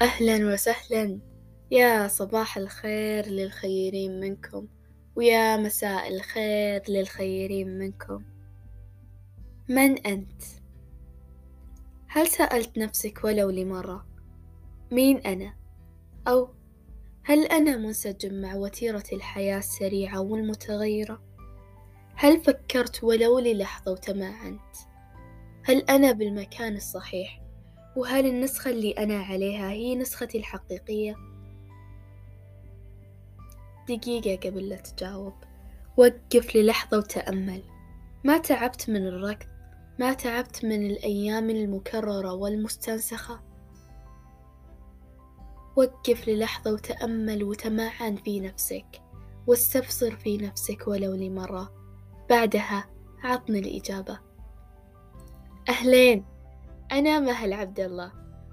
أهلا وسهلا يا صباح الخير للخيرين منكم ويا مساء الخير للخيرين منكم من أنت؟ هل سألت نفسك ولو لمرة مين أنا؟ أو هل أنا منسجم مع وتيرة الحياة السريعة والمتغيرة؟ هل فكرت ولو للحظة وتمعنت؟ هل أنا بالمكان الصحيح؟ وهل النسخة اللي أنا عليها هي نسختي الحقيقية؟ دقيقة قبل لا تجاوب. وقف للحظة وتأمل. ما تعبت من الركض؟ ما تعبت من الأيام المكررة والمستنسخة؟ وقف للحظة وتأمل وتمعن في نفسك. واستفسر في نفسك ولو لمرة. بعدها عطني الإجابة. أهلين أنا مهل عبد الله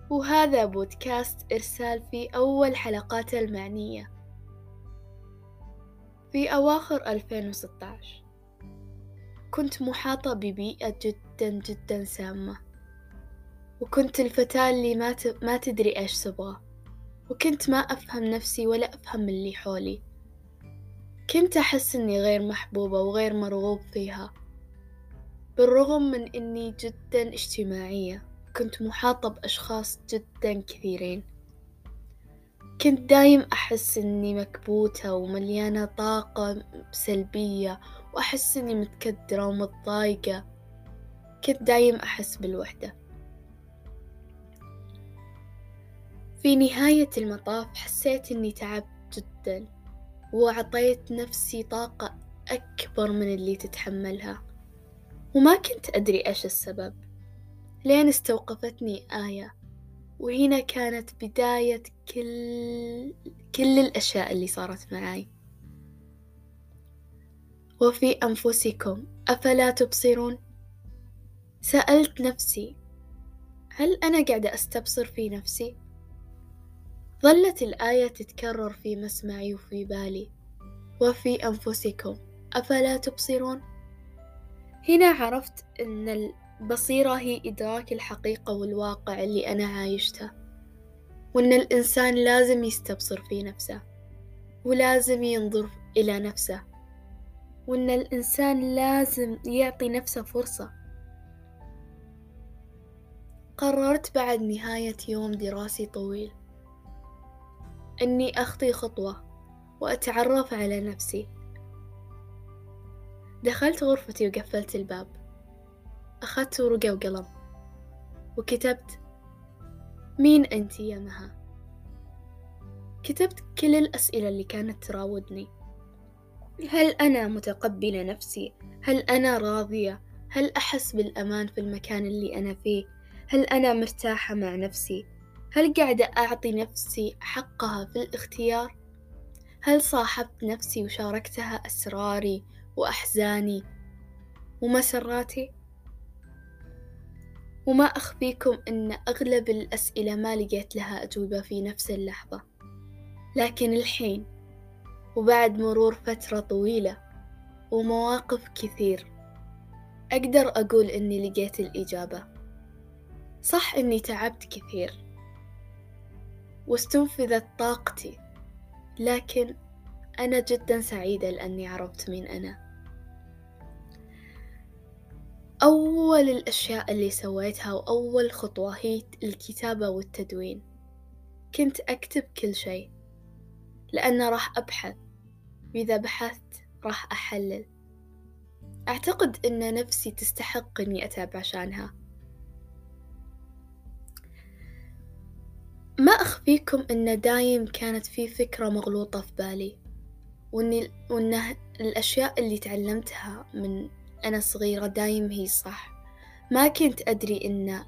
وهذا بودكاست إرسال في أول حلقات المعنية في أواخر 2016 كنت محاطة ببيئة جدا جدا سامة وكنت الفتاة اللي ما, ت... ما تدري إيش تبغى وكنت ما أفهم نفسي ولا أفهم اللي حولي. كنت أحس إني غير محبوبة وغير مرغوب فيها. بالرغم من إني جدا اجتماعية كنت محاطة بأشخاص جدا كثيرين. كنت دايم أحس إني مكبوتة ومليانة طاقة سلبية وأحس إني متكدرة ومتضايقة. كنت دايم أحس بالوحدة. في نهاية المطاف حسيت إني تعبت جدا وأعطيت نفسي طاقة أكبر من اللي تتحملها. وما كنت أدري إيش السبب لين استوقفتني آية وهنا كانت بداية كل كل الأشياء اللي صارت معاي وفي أنفسكم أفلا تبصرون سألت نفسي هل أنا قاعدة أستبصر في نفسي؟ ظلت الآية تتكرر في مسمعي وفي بالي وفي أنفسكم أفلا تبصرون؟ هنا عرفت أن البصيرة هي إدراك الحقيقة والواقع اللي أنا عايشته وأن الإنسان لازم يستبصر في نفسه ولازم ينظر إلى نفسه وأن الإنسان لازم يعطي نفسه فرصة. قررت بعد نهاية يوم دراسي طويل أني أخطي خطوة وأتعرف على نفسي. دخلت غرفتي وقفلت الباب أخذت ورقة وقلم وكتبت مين أنت يا مها؟ كتبت كل الأسئلة اللي كانت تراودني هل أنا متقبلة نفسي؟ هل أنا راضية؟ هل أحس بالأمان في المكان اللي أنا فيه؟ هل أنا مرتاحة مع نفسي؟ هل قاعدة أعطي نفسي حقها في الاختيار؟ هل صاحبت نفسي وشاركتها أسراري وأحزاني ومسراتي؟ وما أخفيكم أن أغلب الأسئلة ما لقيت لها أجوبة في نفس اللحظة لكن الحين وبعد مرور فترة طويلة ومواقف كثير أقدر أقول إني لقيت الإجابة صح إني تعبت كثير واستنفذت طاقتي لكن أنا جدا سعيدة لأني عرفت مين أنا. أول الأشياء اللي سويتها وأول خطوة هي الكتابة والتدوين. كنت أكتب كل شيء لأن راح أبحث. وإذا بحثت راح أحلل. أعتقد أن نفسي تستحق أني أتعب عشانها ما أخفيكم أن دايم كانت في فكرة مغلوطة في بالي. وأن وأن الأشياء اللي تعلمتها من أنا صغيرة دايم هي صح. ما كنت أدري إن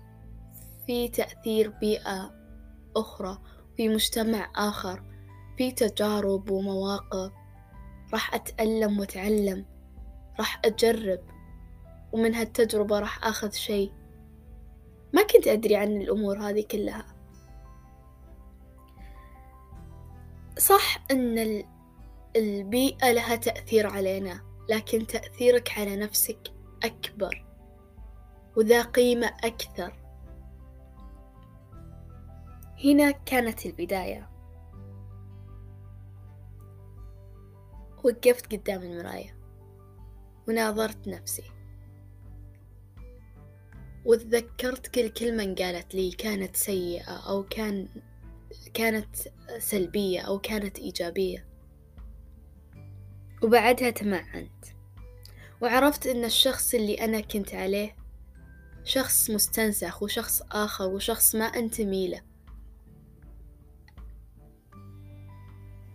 في تأثير بيئة أخرى في مجتمع آخر في تجارب ومواقف راح أتألم وأتعلم راح أجرب ومن هالتجربة راح أخذ شيء. ما كنت أدري عن الأمور هذه كلها. صح أن البيئة لها تأثير علينا لكن تأثيرك على نفسك أكبر وذا قيمة أكثر. هنا كانت البداية. وقفت قدام المراية وناظرت نفسي. وتذكرت كل كلمة انقالت لي كانت سيئة أو كان كانت سلبية أو كانت إيجابية. وبعدها تمعنت. وعرفت إن الشخص اللي أنا كنت عليه شخص مستنسخ وشخص آخر وشخص ما أنتمي له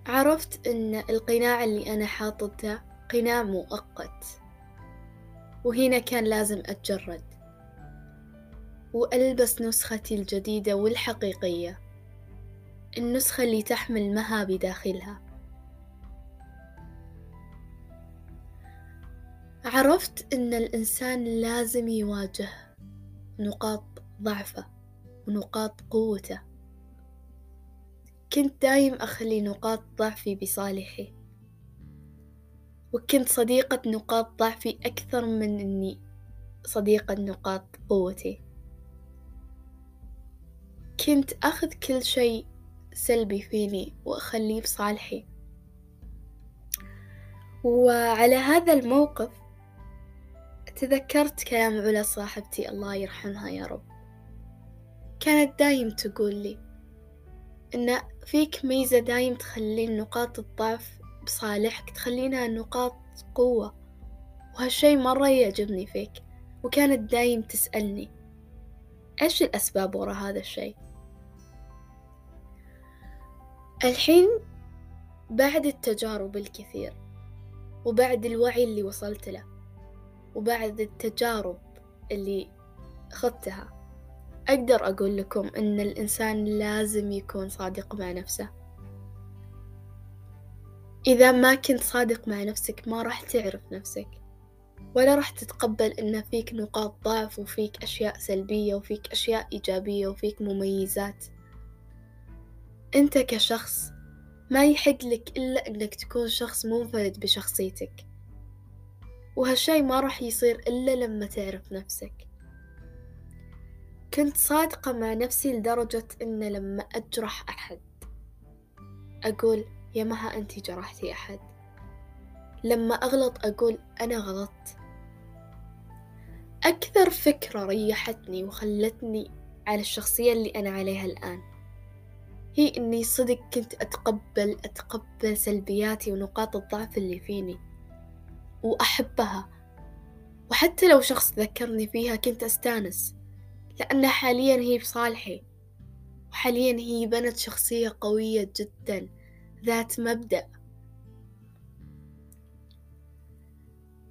عرفت إن القناع اللي أنا حاطته قناع مؤقت. وهنا كان لازم أتجرد. وألبس نسختي الجديدة والحقيقية. النسخة اللي تحمل مها بداخلها عرفت إن الإنسان لازم يواجه نقاط ضعفه ونقاط قوته. كنت دايم أخلي نقاط ضعفي بصالحي وكنت صديقة نقاط ضعفي أكثر من أني صديقة نقاط قوتي. كنت أخذ كل شيء سلبي فيني وأخليه بصالحي. وعلى هذا الموقف تذكرت كلام علا صاحبتي الله يرحمها يا رب. كانت دايم تقول لي إن فيك ميزة دايم تخلين نقاط الضعف بصالحك تخلينها نقاط قوة. وهالشي مرة يعجبني فيك. وكانت دايم تسألني إيش الأسباب ورا هذا الشي؟ الحين بعد التجارب الكثير وبعد الوعي اللي وصلت له وبعد التجارب اللي خضتها. أقدر أقول لكم إن الإنسان لازم يكون صادق مع نفسه. إذا ما كنت صادق مع نفسك ما راح تعرف نفسك. ولا راح تتقبل إن فيك نقاط ضعف وفيك أشياء سلبية وفيك أشياء إيجابية وفيك مميزات. أنت كشخص ما يحق لك إلا إنك تكون شخص منفرد بشخصيتك. وهالشي ما راح يصير إلا لما تعرف نفسك. كنت صادقة مع نفسي لدرجة إن لما أجرح أحد. أقول يا مها أنتي جرحتي أحد. لما أغلط أقول أنا غلطت. أكثر فكرة ريحتني وخلتني على الشخصية اللي أنا عليها الآن. هي إني صدق كنت أتقبل أتقبل سلبياتي ونقاط الضعف اللي فيني. وأحبها. وحتى لو شخص ذكرني فيها كنت أستانس لأن حاليا هي بصالحي وحاليا هي بنت شخصية قوية جدا ذات مبدأ.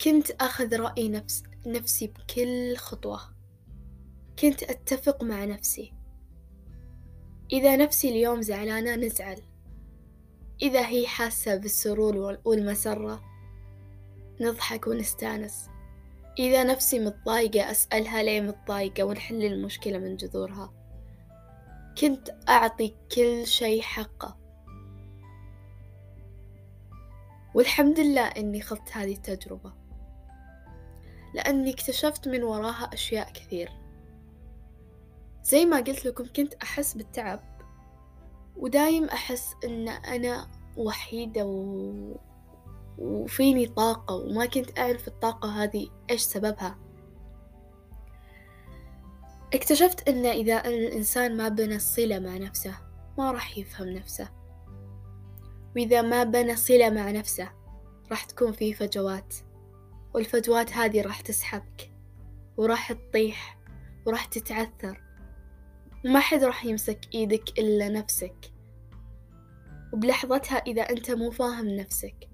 كنت أخذ رأي نفس نفسي بكل خطوة. كنت أتفق مع نفسي. إذا نفسي اليوم زعلانة نزعل. إذا هي حاسة بالسرور والمسرة نضحك ونستانس. إذا نفسي متضايقة أسألها ليه متضايقة ونحل المشكلة من جذورها. كنت أعطي كل شي حقه. والحمد لله إني خضت هذه التجربة. لأني اكتشفت من وراها أشياء كثير. زي ما قلت لكم كنت أحس بالتعب. ودايم أحس إن أنا وحيدة. وفيني طاقة وما كنت أعرف الطاقة هذه إيش سببها. اكتشفت إن إذا الإنسان ما بنى صلة مع نفسه ما راح يفهم نفسه. وإذا ما بنى صلة مع نفسه راح تكون في فجوات والفجوات هذه راح تسحبك وراح تطيح وراح تتعثر. وما حد راح يمسك إيدك إلا نفسك. وبلحظتها إذا أنت مو فاهم نفسك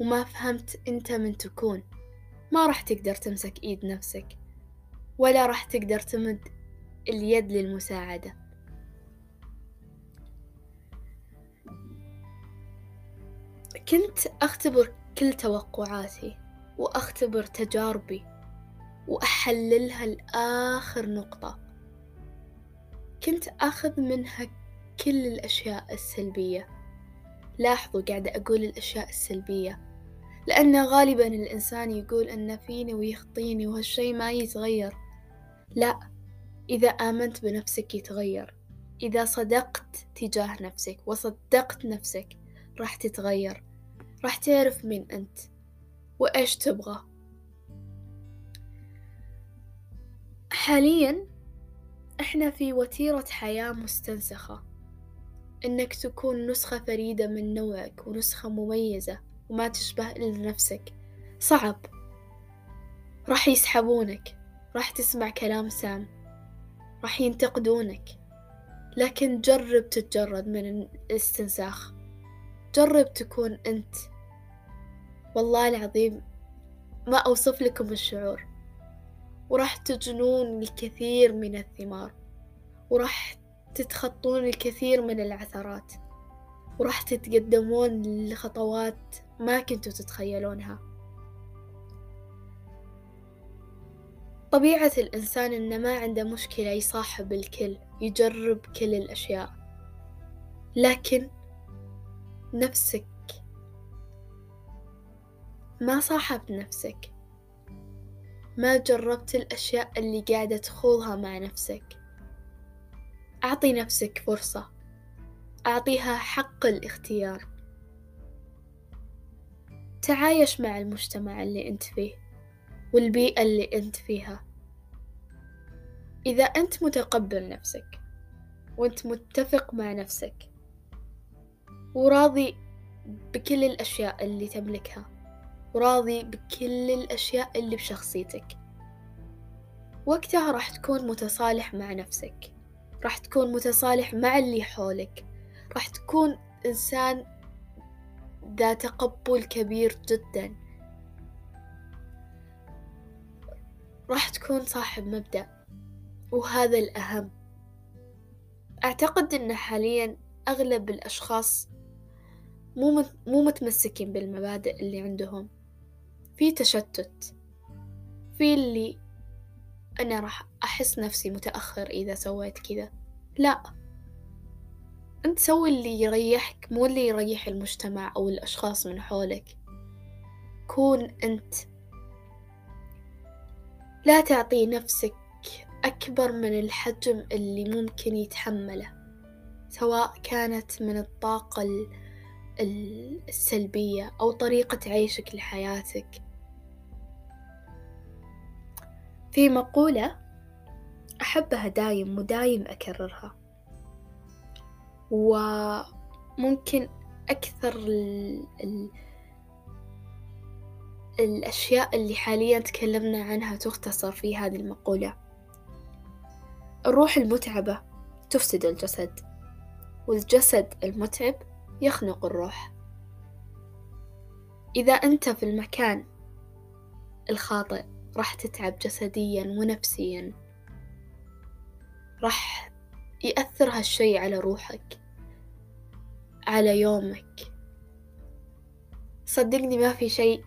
وما فهمت أنت من تكون. ما راح تقدر تمسك إيد نفسك ولا راح تقدر تمد اليد للمساعدة. كنت أختبر كل توقعاتي وأختبر تجاربي وأحللها لآخر نقطة. كنت أخذ منها كل الأشياء السلبية. لاحظوا قاعدة أقول الأشياء السلبية. لأن غالبا الإنسان يقول أن فيني ويخطيني وهالشي ما يتغير. لا إذا آمنت بنفسك يتغير. إذا صدقت تجاه نفسك وصدقت نفسك راح تتغير. راح تعرف مين أنت وإيش تبغى. حاليا إحنا في وتيرة حياة مستنسخة. إنك تكون نسخة فريدة من نوعك ونسخة مميزة. وما تشبه إلا نفسك صعب. راح يسحبونك. راح تسمع كلام سام. راح ينتقدونك. لكن جرب تتجرد من الاستنساخ. جرب تكون أنت. والله العظيم ما أوصف لكم الشعور. وراح تجنون الكثير من الثمار. وراح تتخطون الكثير من العثرات. وراح تتقدمون لخطوات ما كنتوا تتخيلونها. طبيعة الإنسان إنه ما عنده مشكلة يصاحب الكل يجرب كل الأشياء. لكن نفسك ما صاحبت نفسك. ما جربت الأشياء اللي قاعدة تخوضها مع نفسك. أعطي نفسك فرصة. أعطيها حق الاختيار. تعايش مع المجتمع اللي أنت فيه والبيئة اللي أنت فيها. إذا أنت متقبل نفسك وأنت متفق مع نفسك وراضي بكل الأشياء اللي تملكها وراضي بكل الأشياء اللي بشخصيتك وقتها راح تكون متصالح مع نفسك راح تكون متصالح مع اللي حولك راح تكون إنسان ذا تقبل كبير جدا. راح تكون صاحب مبدأ وهذا الأهم. أعتقد أن حاليا أغلب الأشخاص مو مو متمسكين بالمبادئ اللي عندهم. في تشتت. في اللي أنا راح أحس نفسي متأخر إذا سويت كذا. لا. أنت سوي اللي يريحك مو اللي يريح المجتمع أو الأشخاص من حولك. كون أنت لا تعطي نفسك أكبر من الحجم اللي ممكن يتحمله سواء كانت من الطاقة السلبية أو طريقة عيشك لحياتك. في مقولة أحبها دايم ودايم أكررها وممكن أكثر ال ال الأشياء اللي حاليا تكلمنا عنها تختصر في هذه المقولة. الروح المتعبة تفسد الجسد والجسد المتعب يخنق الروح. إذا أنت في المكان الخاطئ راح تتعب جسديا ونفسيا. راح يأثر هالشي على روحك على يومك. صدقني ما في شيء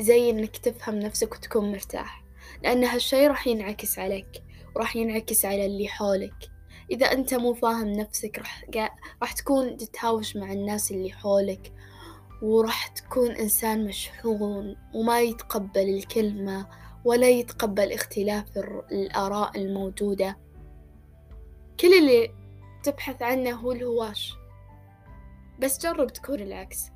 زي إنك تفهم نفسك وتكون مرتاح لأن هالشي راح ينعكس عليك وراح ينعكس على اللي حولك. إذا أنت مو فاهم نفسك راح راح تكون تتهاوش مع الناس اللي حولك وراح تكون إنسان مشحون وما يتقبل الكلمة ولا يتقبل اختلاف الآراء الموجودة. كل اللي تبحث عنه هو الهواش. بس جرب تكون العكس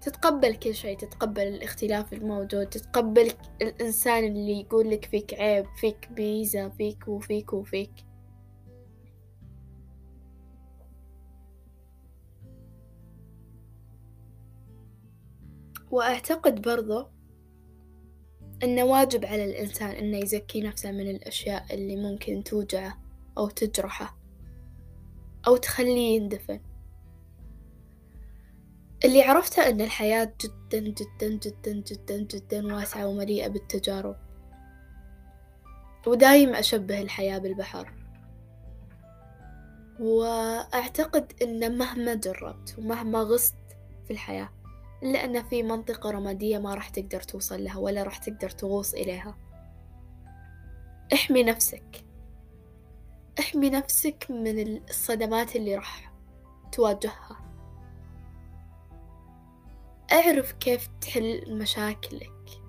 تتقبل كل شيء تتقبل الاختلاف الموجود تتقبل الإنسان اللي يقول لك فيك عيب فيك ميزة فيك وفيك وفيك. وأعتقد برضو أنه واجب على الإنسان أنه يزكي نفسه من الأشياء اللي ممكن توجعه. أو تجرحه أو تخليه يندفن. اللي عرفته أن الحياة جدا جدا جدا جدا جدا واسعة ومليئة بالتجارب. ودايم أشبه الحياة بالبحر. وأعتقد أن مهما جربت ومهما غصت في الحياة إلا أن في منطقة رمادية ما راح تقدر توصل لها ولا راح تقدر تغوص إليها. احمي نفسك. احمي نفسك من الصدمات اللي راح تواجهها. اعرف كيف تحل مشاكلك.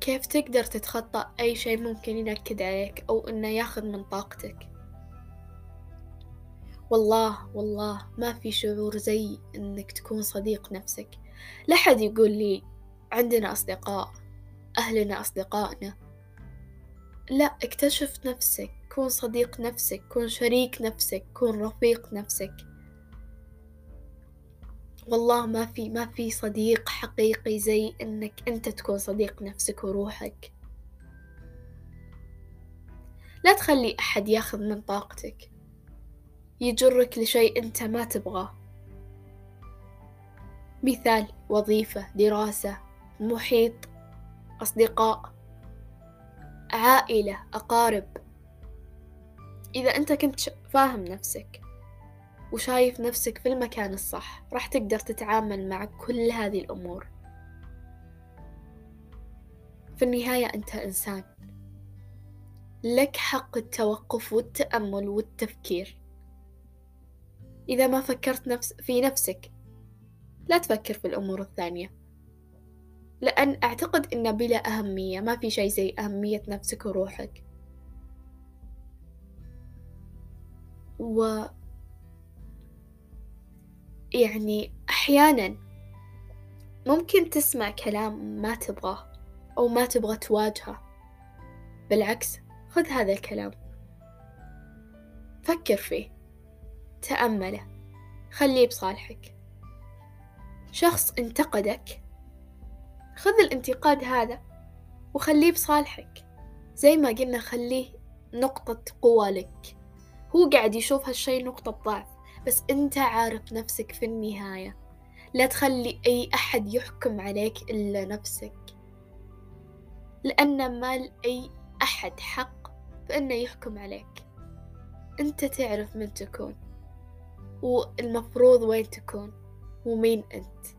كيف تقدر تتخطى أي شيء ممكن ينكد عليك أو إنه ياخذ من طاقتك. والله والله ما في شعور زي إنك تكون صديق نفسك. لا حد يقول لي عندنا أصدقاء أهلنا أصدقائنا. لا اكتشف نفسك كون صديق نفسك كون شريك نفسك كون رفيق نفسك. والله ما في ما في صديق حقيقي زي إنك أنت تكون صديق نفسك وروحك. لا تخلي أحد ياخذ من طاقتك. يجرك لشيء أنت ما تبغاه. مثال وظيفة دراسة محيط أصدقاء. عائلة أقارب. إذا أنت كنت فاهم نفسك وشايف نفسك في المكان الصح راح تقدر تتعامل مع كل هذه الأمور. في النهاية أنت إنسان. لك حق التوقف والتأمل والتفكير. إذا ما فكرت نفس في نفسك لا تفكر في الأمور الثانية. لأن أعتقد إن بلا أهمية ما في شيء زي أهمية نفسك وروحك. و يعني أحيانا ممكن تسمع كلام ما تبغاه أو ما تبغى تواجهه. بالعكس خذ هذا الكلام. فكر فيه. تأمله. خليه بصالحك. شخص انتقدك خذ الانتقاد هذا وخليه بصالحك زي ما قلنا خليه نقطة قوة لك. هو قاعد يشوف هالشي نقطة ضعف بس أنت عارف نفسك في النهاية. لا تخلي أي أحد يحكم عليك إلا نفسك لأن ما لأي أحد حق بأنه يحكم عليك. أنت تعرف من تكون والمفروض وين تكون ومين أنت.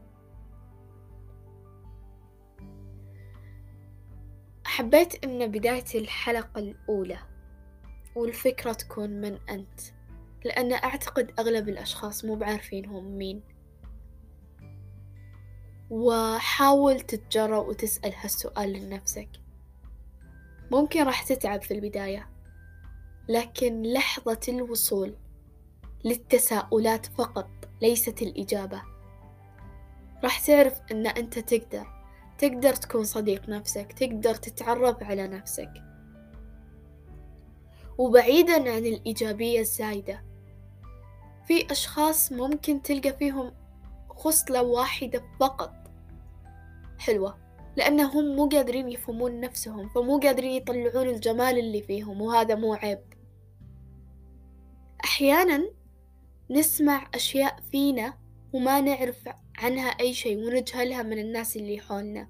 حبيت أن بداية الحلقة الأولى والفكرة تكون من أنت لأن أعتقد أغلب الأشخاص مو بعارفين هم مين. وحاول تتجرأ وتسأل هالسؤال لنفسك. ممكن راح تتعب في البداية لكن لحظة الوصول للتساؤلات فقط ليست الإجابة. راح تعرف أن أنت تقدر. تقدر تكون صديق نفسك تقدر تتعرف على نفسك. وبعيدا عن الإيجابية الزايدة في أشخاص ممكن تلقى فيهم خصلة واحدة فقط حلوة لأنهم مو قادرين يفهمون نفسهم فمو قادرين يطلعون الجمال اللي فيهم وهذا مو عيب. أحيانا نسمع أشياء فينا وما نعرف عنها أي شيء ونجهلها من الناس اللي حولنا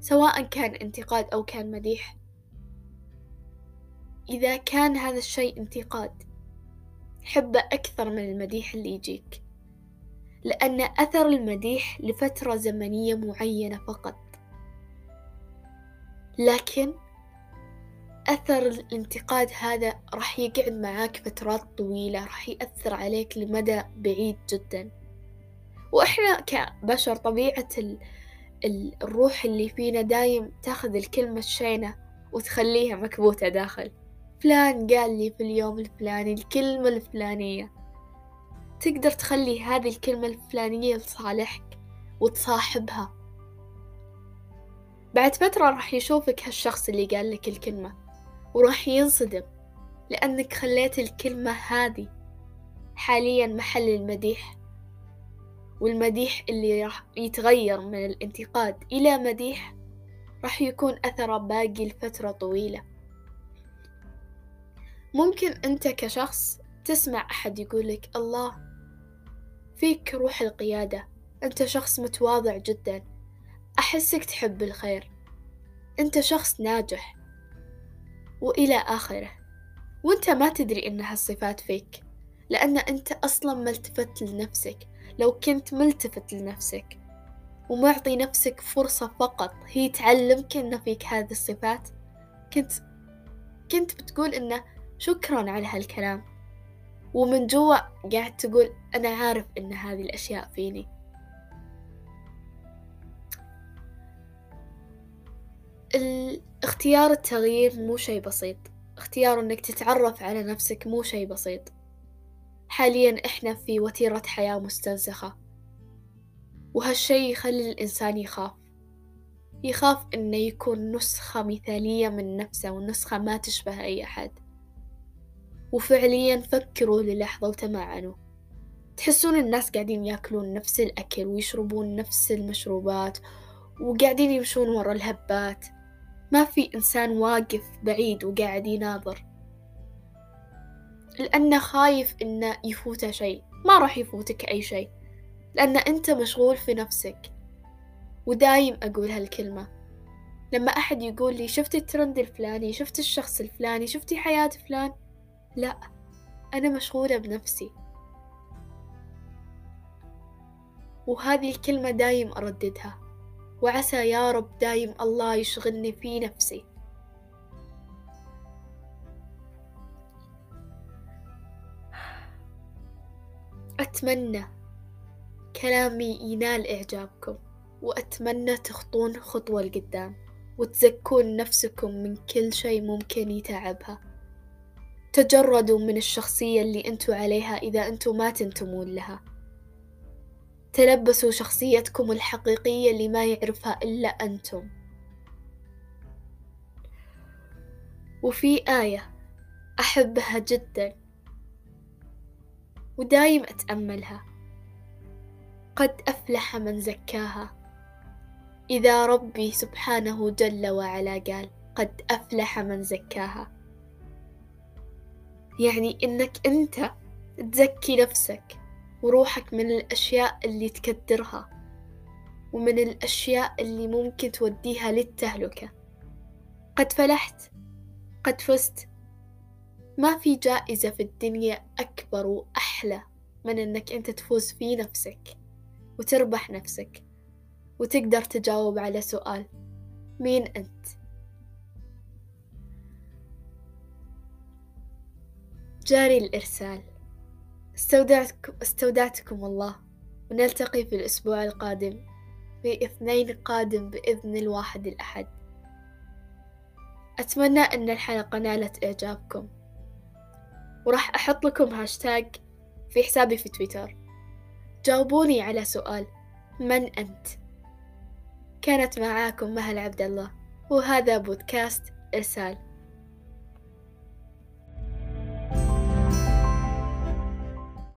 سواء كان انتقاد أو كان مديح. إذا كان هذا الشيء انتقاد حبه أكثر من المديح اللي يجيك لأن أثر المديح لفترة زمنية معينة فقط. لكن أثر الانتقاد هذا راح يقعد معاك فترات طويلة راح يأثر عليك لمدى بعيد جدا. وإحنا كبشر طبيعة ال... الروح اللي فينا دايم تاخذ الكلمة الشينة وتخليها مكبوتة داخل. فلان قال لي في اليوم الفلاني الكلمة الفلانية. تقدر تخلي هذه الكلمة الفلانية لصالحك وتصاحبها. بعد فترة راح يشوفك هالشخص اللي قال لك الكلمة وراح ينصدم لأنك خليت الكلمة هذه حاليا محل المديح. والمديح اللي راح يتغير من الانتقاد إلى مديح راح يكون أثره باقي لفترة طويلة. ممكن أنت كشخص تسمع أحد يقولك الله فيك روح القيادة أنت شخص متواضع جدا أحسك تحب الخير أنت شخص ناجح وإلى آخره. وأنت ما تدري إن هالصفات فيك لأن أنت أصلا ملتفت لنفسك. لو كنت ملتفت لنفسك ومعطي نفسك فرصة فقط هي تعلمك إن فيك هذه الصفات. كنت كنت بتقول إنه شكرا على هالكلام. ومن جوا قاعد تقول أنا عارف إن هذه الأشياء فيني. اختيار التغيير مو شي بسيط. اختيار إنك تتعرف على نفسك مو شي بسيط. حاليا إحنا في وتيرة حياة مستنسخة. وهالشي يخلي الإنسان يخاف. يخاف إنه يكون نسخة مثالية من نفسه ونسخة ما تشبه أي أحد. وفعليا فكروا للحظة وتمعنوا. تحسون الناس قاعدين يأكلون نفس الأكل ويشربون نفس المشروبات وقاعدين يمشون ورا الهبات. ما في إنسان واقف بعيد وقاعد يناظر. لأنه خايف إنه يفوته شيء. ما راح يفوتك أي شيء. لأن أنت مشغول في نفسك. ودايم أقول هالكلمة. لما أحد يقول لي شفت الترند الفلاني شفت الشخص الفلاني شفتي حياة فلان؟ لا أنا مشغولة بنفسي. وهذه الكلمة دايم أرددها. وعسى يا رب دايم الله يشغلني في نفسي. أتمنى كلامي ينال إعجابكم وأتمنى تخطون خطوة لقدام وتزكون نفسكم من كل شي ممكن يتعبها. تجردوا من الشخصية اللي أنتوا عليها إذا أنتوا ما تنتمون لها. تلبسوا شخصيتكم الحقيقية اللي ما يعرفها إلا أنتم. وفي آية أحبها جدا. ودايم أتأملها. قد أفلح من زكاها. إذا ربي سبحانه جل وعلا قال قد أفلح من زكاها. يعني إنك أنت تزكي نفسك وروحك من الأشياء اللي تكدرها ومن الأشياء اللي ممكن توديها للتهلكة. قد فلحت قد فزت ما في جائزة في الدنيا أكبر وأحلى من إنك أنت تفوز في نفسك وتربح نفسك وتقدر تجاوب على سؤال مين أنت؟ جاري الإرسال. استودعتكم, استودعتكم الله ونلتقي في الأسبوع القادم في اثنين قادم بإذن الواحد الأحد. أتمنى أن الحلقة نالت إعجابكم. وراح أحط لكم هاشتاج في حسابي في تويتر جاوبوني على سؤال من أنت؟ كانت معاكم مهل عبد الله وهذا بودكاست إرسال